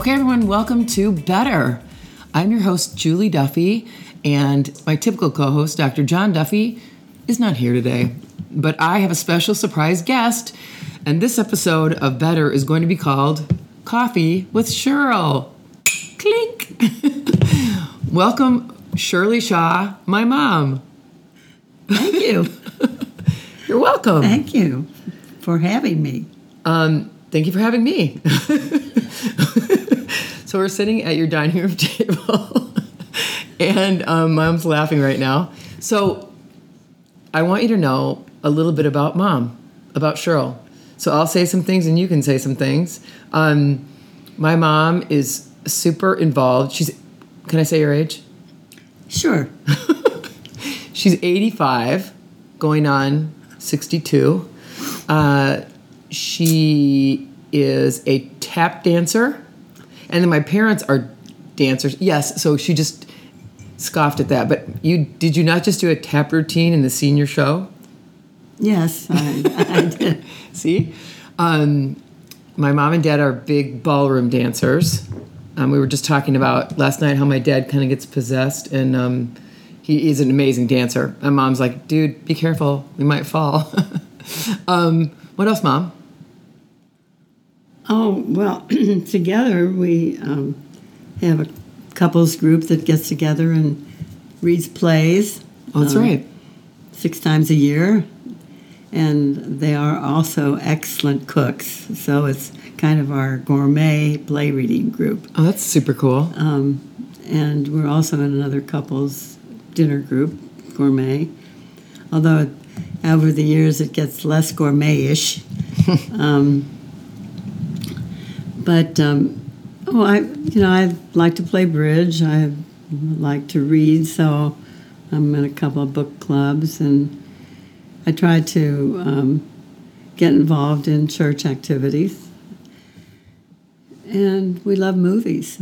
Okay, everyone, welcome to Better. I'm your host, Julie Duffy, and my typical co host, Dr. John Duffy, is not here today. But I have a special surprise guest, and this episode of Better is going to be called Coffee with Cheryl. Clink! welcome, Cheryl Shaw, my mom. Thank you. You're welcome. Thank you for having me. Um, thank you for having me. so we're sitting at your dining room table, and um, mom's laughing right now. So I want you to know a little bit about mom, about Cheryl. So I'll say some things, and you can say some things. Um, my mom is super involved. She's, can I say your age? Sure. She's 85, going on 62. Uh, she is a tap dancer. And then my parents are dancers. Yes, so she just scoffed at that. But you did you not just do a tap routine in the senior show? Yes, I, I did. See? Um, my mom and dad are big ballroom dancers. Um, we were just talking about last night how my dad kind of gets possessed, and um, he is an amazing dancer. My mom's like, dude, be careful, we might fall. um, what else, mom? Oh, well, together we um, have a couples group that gets together and reads plays. Oh, that's um, right. Six times a year. And they are also excellent cooks. So it's kind of our gourmet play reading group. Oh, that's super cool. Um, and we're also in another couples dinner group, gourmet. Although over the years it gets less gourmet-ish. um, but um, oh, I you know I like to play bridge. I like to read, so I'm in a couple of book clubs, and I try to um, get involved in church activities. And we love movies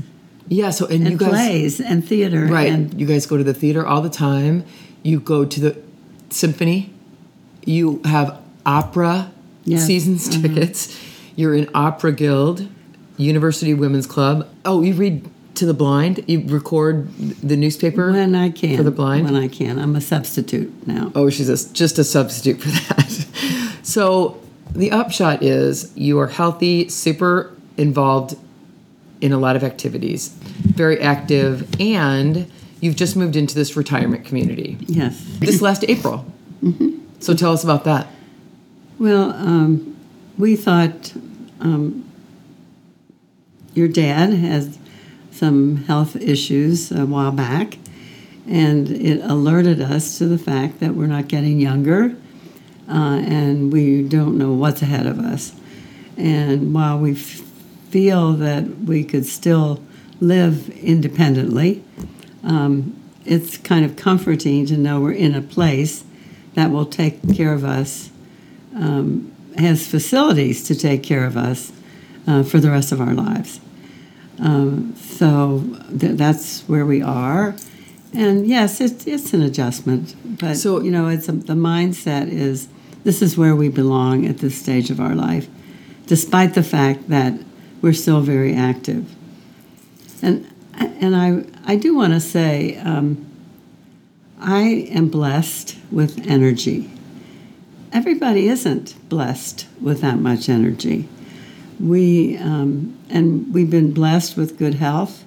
Yeah, so and, and you guys plays and theater. Right. And you guys go to the theater all the time. You go to the symphony. You have opera Yes, seasons uh-huh. tickets. You're in Opera Guild, University Women's Club. Oh, you read to the blind. You record the newspaper. when I can. For the blind? When I can. I'm a substitute now. Oh, she's a, just a substitute for that. so the upshot is you are healthy, super involved in a lot of activities, very active, and you've just moved into this retirement community Yes. this last April. So tell us about that. Well, um, we thought um, your dad has some health issues a while back, and it alerted us to the fact that we're not getting younger uh, and we don't know what's ahead of us. And while we f- feel that we could still live independently, um, it's kind of comforting to know we're in a place that will take care of us um, has facilities to take care of us uh, for the rest of our lives. Um, so th- that's where we are. And yes, it's, it's an adjustment, but So- you know, it's a, the mindset is this is where we belong at this stage of our life, despite the fact that we're still very active. And and I I do want to say um, I am blessed with energy everybody isn't blessed with that much energy. We um, and we've been blessed with good health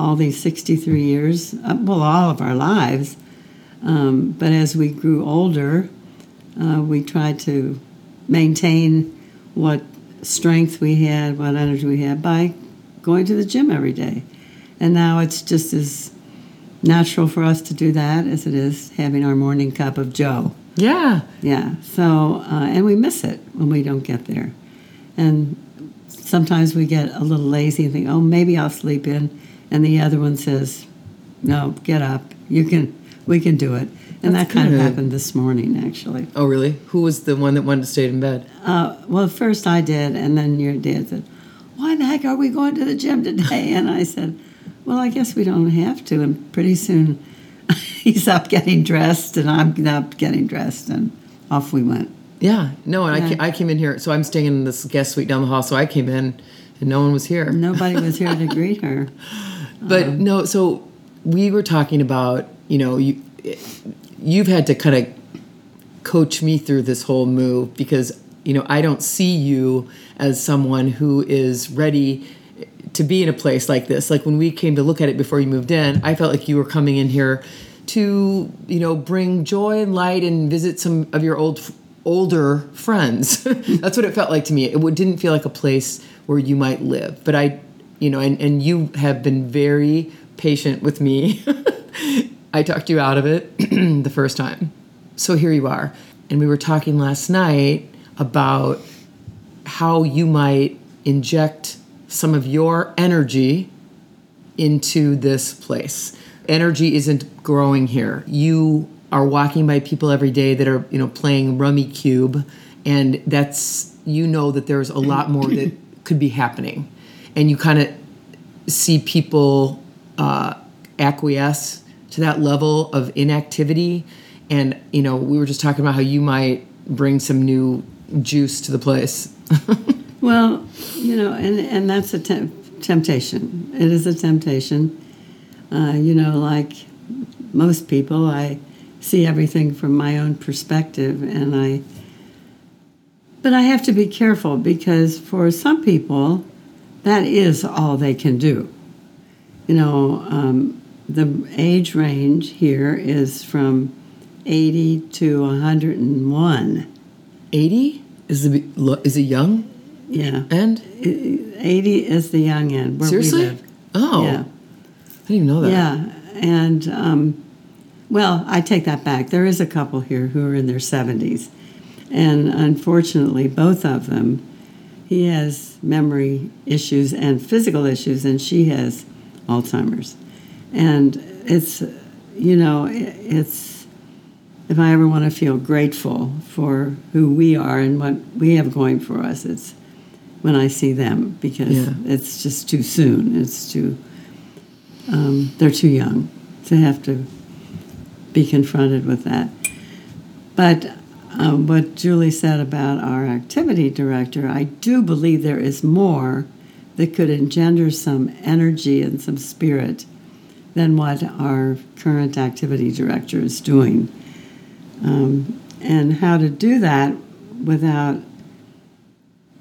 all these 63 years, uh, well, all of our lives. Um, but as we grew older, uh, we tried to maintain what strength we had, what energy we had by going to the gym every day. And now it's just as natural for us to do that as it is having our morning cup of Joe. Yeah. Yeah. So, uh, and we miss it when we don't get there. And sometimes we get a little lazy and think, oh, maybe I'll sleep in. And the other one says, no, get up. You can, we can do it. And That's that kind good. of happened this morning, actually. Oh, really? Who was the one that wanted to stay in bed? Uh, well, first I did, and then your dad said, why the heck are we going to the gym today? And I said, well, I guess we don't have to. And pretty soon he's up getting dressed, and I'm up getting dressed, and off we went. Yeah. No, and I, Yeah. ca- I came in here, so I'm staying in this guest suite down the hall. So I came in and no one was here. Nobody was here to greet her. But um, no, so we were talking about, you know, you you've had to kind of coach me through this whole move because, you know, I don't see you as someone who is ready to be in a place like this. Like when we came to look at it before you moved in, I felt like you were coming in here to, you know, bring joy and light and visit some of your old older friends. That's what it felt like to me. It didn't feel like a place where you might live. But I, you know, and, and you have been very patient with me. I talked you out of it the first time. So here you are. And we were talking last night about how you might inject some of your energy into this place. Energy isn't growing here. You are walking by people every day that are, you know, playing Rummikub, and that's you know that there's a lot more that could be happening, and you kind of see people uh, acquiesce to that level of inactivity, and you know, we were just talking about how you might bring some new juice to the place. Well, you know, and and that's a temp- temptation. It is a temptation. Uh, you know, like most people, I see everything from my own perspective, and I. But I have to be careful because for some people, that is all they can do. You know, um, the age range here is from 80 to 101. 80 is the is it young Yeah. And 80 is the young end Seriously? Oh, Yeah. I didn't even know that. Yeah. And, um, well, I take that back. There is a couple here who are in their 70s. And unfortunately, both of them, he has memory issues and physical issues, and she has Alzheimer's. And it's, you know, it's, if I ever want to feel grateful for who we are and what we have going for us, it's when I see them because Yeah. it's just too soon. It's too, um, they're too young to have to be confronted with that. But um, what Julie said about our activity director, I do believe there is more that could engender some energy and some spirit than what our current activity director is doing. Um, and how to do that without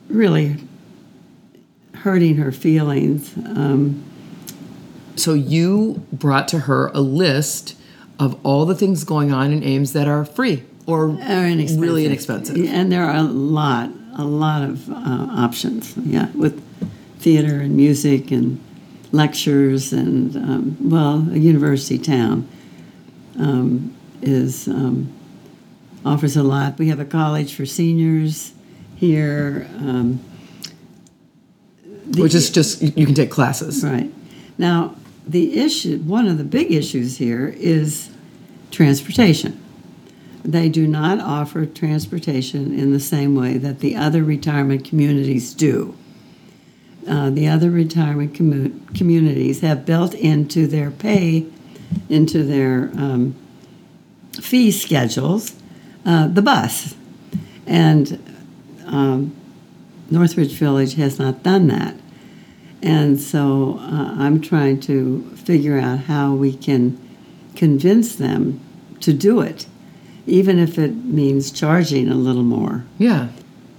really hurting her feelings. Um, So you brought to her a list of all the things going on in Ames that are free or are inexpensive. really inexpensive. And there are a lot, a lot of uh, options. Yeah, with theater and music and lectures and um, well, a university town um, is um, offers a lot. We have a college for seniors here. Um, the- Which is just you you can take classes. Right. Now, the issue, one of the big issues here is transportation. They do not offer transportation in the same way that the other retirement communities do. Uh, the other retirement commu- communities have built into their pay, into their um, fee schedules, uh, the bus. And um, Northridge Village has not done that. And so uh, I'm trying to figure out how we can convince them to do it, even if it means charging a little more. Yeah.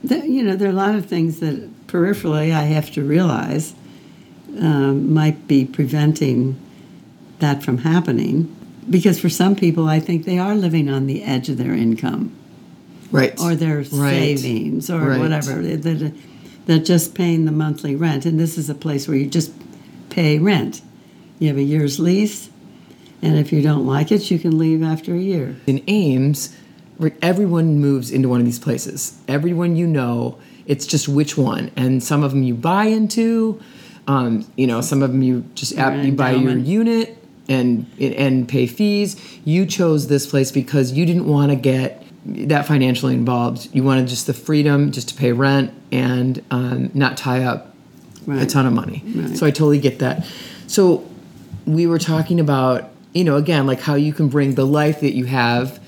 There, you know, there are a lot of things that peripherally I have to realize um, might be preventing that from happening. Because for some people, I think they are living on the edge of their income Right. or their Right. savings or Right. whatever. That they're just paying the monthly rent, and this is a place where you just pay rent. You have a year's lease, and if you don't like it, you can leave after a year. in Ames, everyone moves into one of these places. Everyone you know, it's just which one. And some of them you buy into, um, you know, some of them you just app, you buy your unit and and pay fees. You chose this place because you didn't want to get that financially involved. You wanted just the freedom just to pay rent and um, not tie up a ton of money. Right. So I totally get that. So we were talking about, you know, again, like how you can bring the life that you have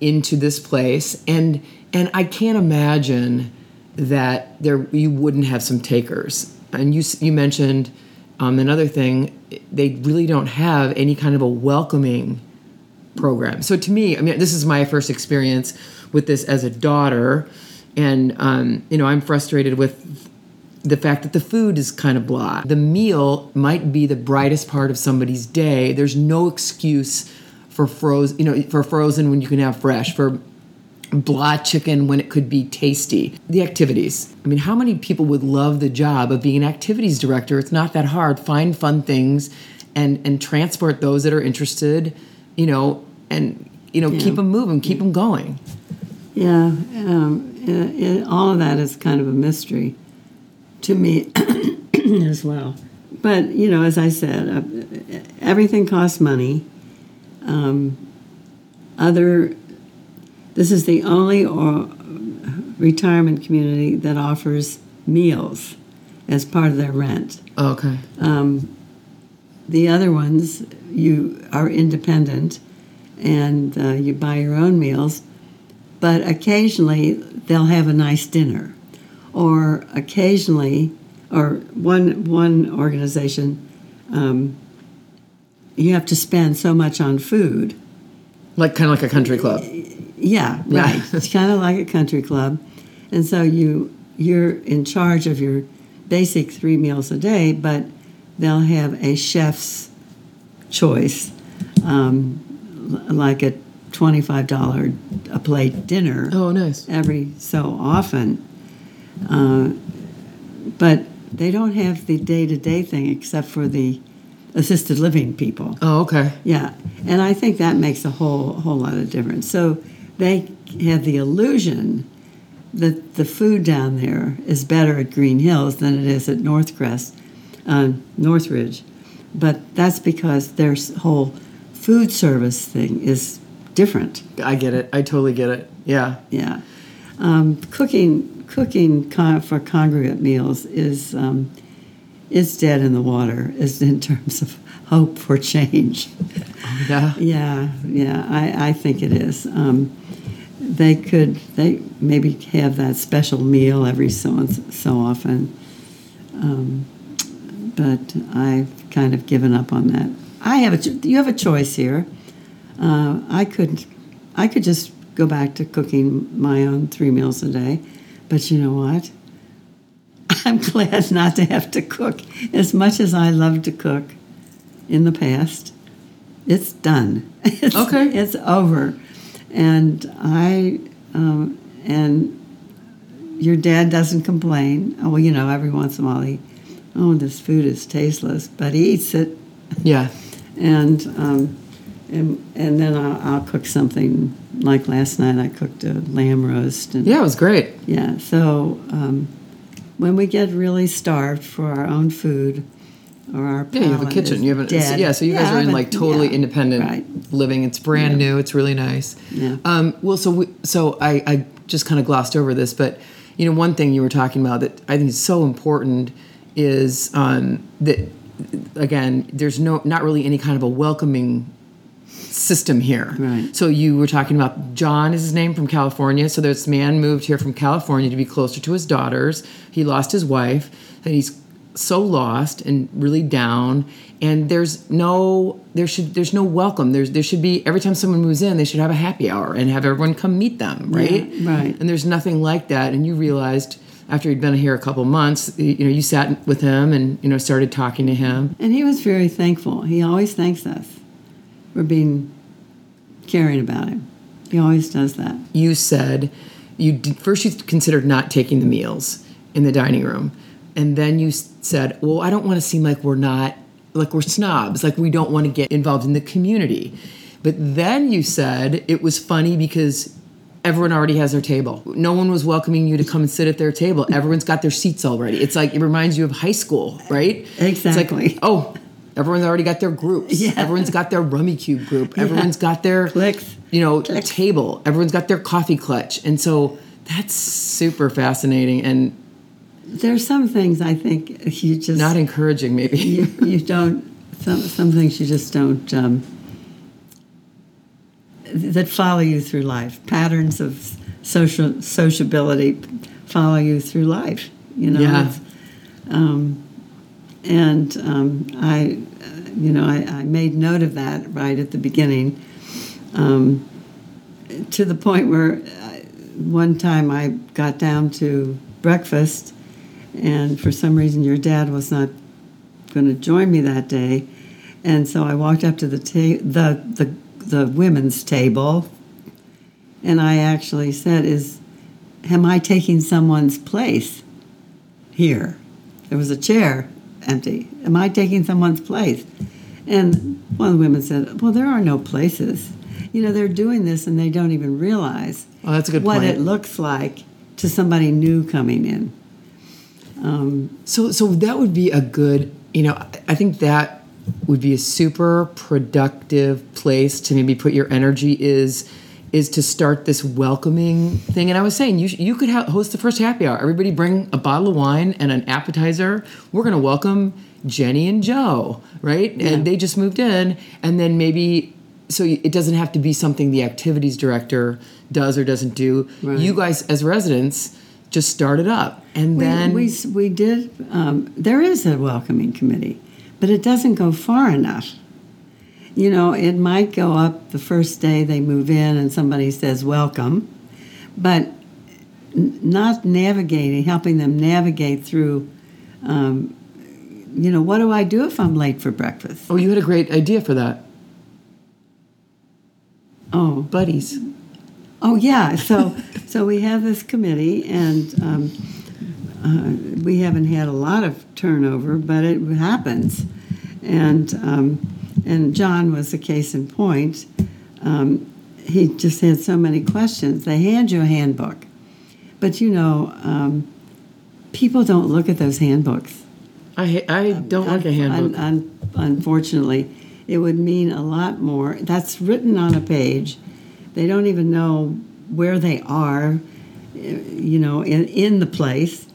into this place and and I can't imagine that there you wouldn't have some takers. and you you mentioned um, another thing. They really don't have any kind of a welcoming program. So to me, I mean, this is my first experience with this as a daughter, and um, you know, I'm frustrated with the fact that the food is kind of blah. The meal might be the brightest part of somebody's day. There's no excuse for frozen, you know, for frozen when you can have fresh. For blah chicken when it could be tasty. The activities. I mean, how many people would love the job of being an activities director? It's not that hard. Find fun things and and transport those that are interested, you know, and you know, keep them moving, keep them going. Yeah, um, it, it- all of that is kind of a mystery to me as well. But you know, as I said, uh, everything costs money. Um, other, this is the only or, retirement community that offers meals as part of their rent. Okay. The other ones, you are independent and uh, you buy your own meals, but occasionally they'll have a nice dinner. Or occasionally, or one, one organization, um, you have to spend so much on food. Like kind of like a country club. Yeah, Yeah. right. it's kind of like a country club, and so you you're in charge of your basic three meals a day, but they'll have a chef's choice, um, like a twenty-five dollar a plate dinner Oh, nice. every so often. Uh, but they don't have the day-to-day thing except for the assisted living people. Oh, okay. Yeah, and I think that makes a whole whole lot of difference. So they have the illusion that the food down there is better at Green Hills than it is at Northcrest, uh, Northridge, but that's because their whole food service thing is different. I get it. I totally get it. Yeah. Yeah, um, cooking cooking con- for congregate meals is um, is dead in the water, is in terms of hope for change. Yeah. Yeah, yeah, I, I think it is. Um, they could they maybe have that special meal every so and so often, um, but I've kind of given up on that. I have a you have a choice here. Uh, I could I could just go back to cooking my own three meals a day, but you know what? I'm glad not to have to cook as much as I loved to cook in the past. It's done. It's, Okay. It's over. And I, um, and your dad doesn't complain. Oh, well, you know, every once in a while he, oh, this food is tasteless, but he eats it. Yeah. And, um, and, and then I'll, I'll cook something like last night I cooked a lamb roast. And Yeah, it was great. yeah, so um, when we get really starved for our own food or our Yeah, you have a kitchen. You have a, dead. yeah. So you guys are in like totally yeah, independent Right. living. It's brand new. It's really nice. Yeah. Um, well, so we, so I, I just kind of glossed over this, but you know, one thing you were talking about that I think is so important is um, that again, there's no not really any kind of a welcoming system here. Right. So you were talking about John is his name from California. So this man moved here from California to be closer to his daughters. He lost his wife, and he's so lost and really down. And there's no there should there's no welcome. There's there should be every time someone moves in, they should have a happy hour and have everyone come meet them, right? Yeah, right. And there's nothing like that. And you realized after he'd been here a couple months, you know, you sat with him and you know started talking to him. And he was very thankful. He always thanks us for being caring about him. He always does that. you said you did, first you considered not taking the meals in the dining room and then you said well i don't want to seem like we're not like we're snobs like we don't want to get involved in the community but then you said it was funny because everyone already has their table. No one was welcoming you to come and sit at their table. Everyone's got their seats already. It's like it reminds you of high school right? Exactly. it's like oh everyone's already got their groups. Yeah. everyone's got their Rummikub group. Everyone's got their Clicks. you know Clicks. table. Everyone's got their coffee clutch. And so that's super fascinating. And There's some things I think you just not encouraging maybe. You, you don't some some things you just don't um, that follow you through life. Patterns of social sociability follow you through life. You know, Yeah. Um, and um, I, uh, you know, I, I, made note of that right at the beginning, um, to the point where I, one time I got down to breakfast, and for some reason your dad was not going to join me that day, and so I walked up to the ta- the the the women's table, and I actually said, "Is am I taking someone's place here?" There was a chair empty. Am I taking someone's place? And one of the women said, Well, there are no places. You know, they're doing this and they don't even realize oh, that's a good what point. it looks like to somebody new coming in. Um, so, so that would be a good, you know, I think that would be a super productive place to maybe put your energy is is to start this welcoming thing. And I was saying, you, you could ha- host the first happy hour. Everybody bring a bottle of wine and an appetizer. We're going to welcome Jenny and Joe, right? Yeah. And they just moved in. And then maybe, so it doesn't have to be something the activities director does or doesn't do. Right. You guys, as residents, just start it up. And we, then. We, we did, um, there is a welcoming committee, but it doesn't go far enough you know, it might go up the first day they move in and somebody says welcome, but not navigating, helping them navigate through. Um, you know, what do I do if I'm late for breakfast? Oh, you had a great idea for that. Oh, buddies. Oh yeah. So so we have this committee, and um, uh, we haven't had a lot of turnover, but it happens, and. Um, and John was a case in point. Um, he just had so many questions. They hand you a handbook, but you know, um, people don't look at those handbooks. I I don't like a handbook. Un, un, unfortunately, it would mean a lot more. That's written on a page. They don't even know where they are, you know, in, in the place.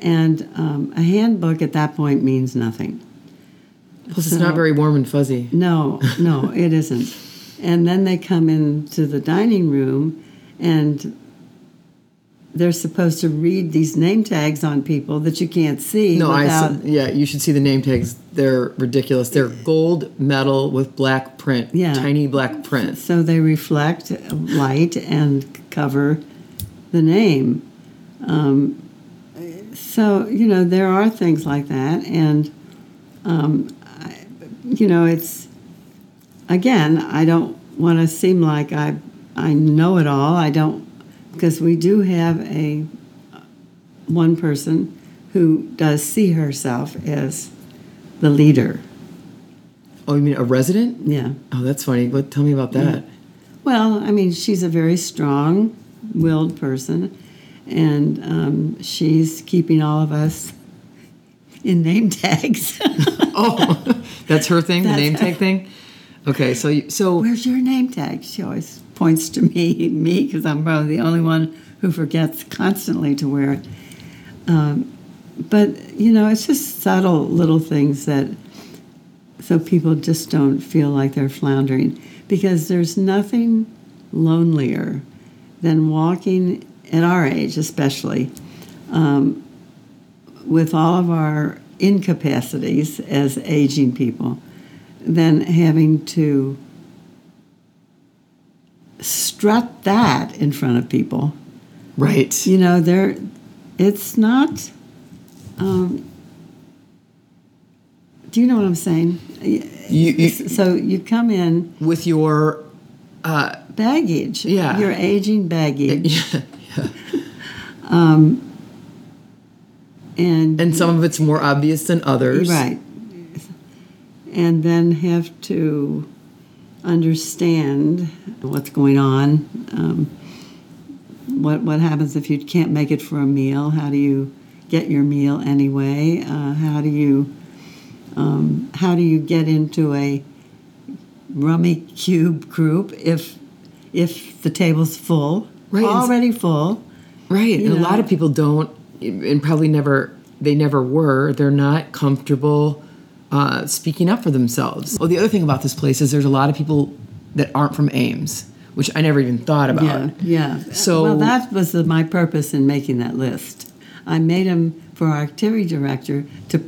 And um, a handbook at that point means nothing. Plus, so, it's not very warm and fuzzy. No, no, it isn't. And then they come into the dining room and they're supposed to read these name tags on people that you can't see. No, without... I yeah, you should see the name tags. They're ridiculous. They're gold metal with black print, yeah. tiny black print. So they reflect light and cover the name. Um, so you know there are things like that, and um, you know, it's again, I don't want to seem like I I know it all. I don't because we do have a one person who does see herself as the leader. Oh, you mean a resident? Yeah. Oh, that's funny. But tell me about that. Yeah. Well, I mean, she's a very strong-willed person, and um, she's keeping all of us in name tags. oh, that's her thing, that's the name tag thing. Okay, so so where's your name tag? She always points to me, me, because I'm probably the only one who forgets constantly to wear it. Um, but you know, it's just subtle little things that so people just don't feel like they're floundering because there's nothing lonelier than walking at our age, especially. Um, with all of our incapacities as aging people than having to strut that in front of people. Right. You know, there, it's not. Um, do you know what I'm saying? You, you, so you come in with your uh, baggage. Yeah. Your aging baggage. Yeah. Um, and and some of it's more obvious than others. Right. And then have to understand what's going on. Um, what what happens if you can't make it for a meal? How do you get your meal anyway? Uh, how do you um, how do you get into a Rummikub group if if the table's full? Right already full right and know. a lot of people don't and probably never they never were they're not comfortable uh, speaking up for themselves well the other thing about this place is there's a lot of people that aren't from ames which i never even thought about yeah yeah so well that was the, my purpose in making that list i made them for our activity director to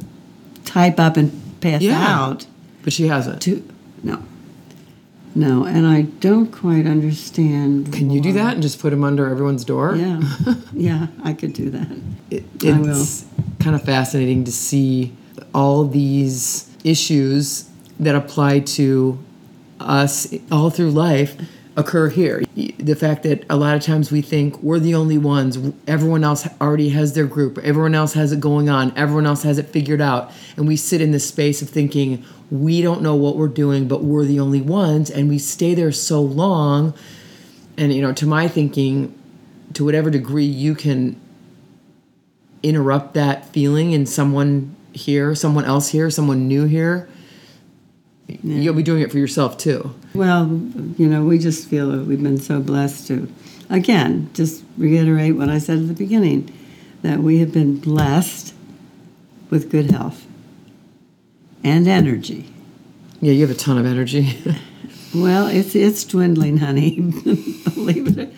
type up and pass Yeah. out. But she hasn't. To no, no, and I don't quite understand. Can you do that and just put them under everyone's door? Yeah, yeah, I could do that. It, I will. it's kind of fascinating to see all these issues that apply to us all through life occur here. The fact that a lot of times we think we're the only ones, everyone else already has their group, everyone else has it going on, everyone else has it figured out, and we sit in this space of thinking we don't know what we're doing, but we're the only ones, and we stay there so long. And you know, to my thinking, to whatever degree you can interrupt that feeling in someone here, someone else here, someone new here, you'll be doing it for yourself too. Well, you know, we just feel that we've been so blessed to, again, just reiterate what I said at the beginning, that we have been blessed with good health and energy. Yeah, you have a ton of energy. Well, it's it's dwindling, honey. believe it,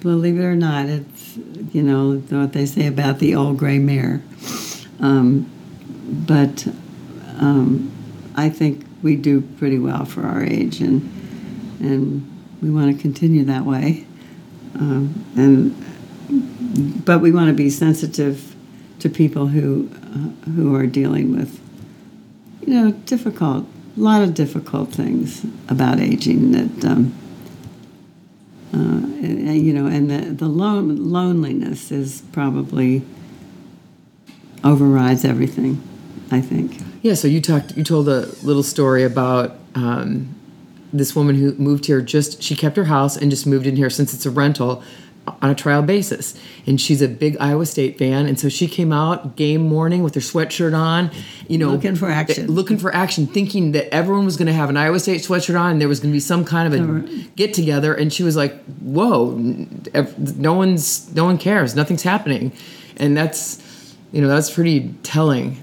believe it or not, it's you know what they say about the old gray mare. Um, but um, I think we do pretty well for our age, and and we want to continue that way. Um, and but we want to be sensitive to people who uh, who are dealing with you know difficult a lot of difficult things about aging that um, uh, and, you know and the, the lone, loneliness is probably overrides everything i think yeah, so you talked, you told a little story about um, this woman who moved here. Just she kept her house and just moved in here since it's a rental on a trial basis. And she's a big Iowa State fan, and so she came out game morning with her sweatshirt on, you know, Looking for action. looking for action, thinking that everyone was going to have an Iowa State sweatshirt on, and there was going to be some kind of a get together. And she was like, "Whoa, ev- no one's, no one cares, nothing's happening," and that's, you know, that's pretty telling.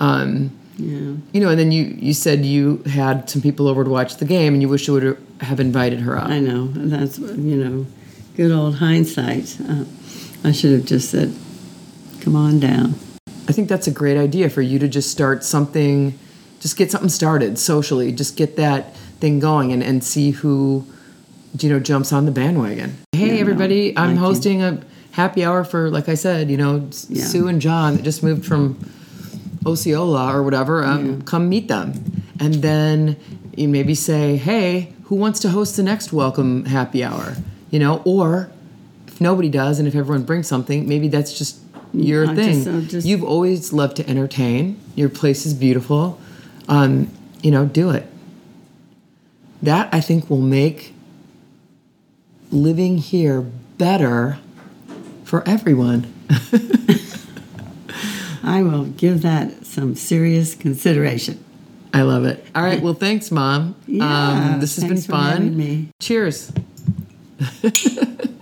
Um, yeah you know, and then you you said you had some people over to watch the game, and you wish you would have invited her up. i know that's you know good old hindsight uh, i should have just said come on down I think that's a great idea for you to just start something, just get something started socially, just get that thing going, and and see who, you know, jumps on the bandwagon. Hey, no, everybody! I'm thank you. hosting a happy hour for, like I said, you know, Yeah. Sue and John that just moved from Osceola or whatever. Um, Come meet them, and then you maybe say, hey, who wants to host the next welcome happy hour? You know, or if nobody does, and if everyone brings something, maybe that's just your I thing. just- just- You've always loved to entertain. Your place is beautiful. Um, you know, do it. That I think will make living here better for everyone. i will give that some serious consideration I love it. All right. Well, thanks, Mom. Yeah, um, this has been fun. Cheers.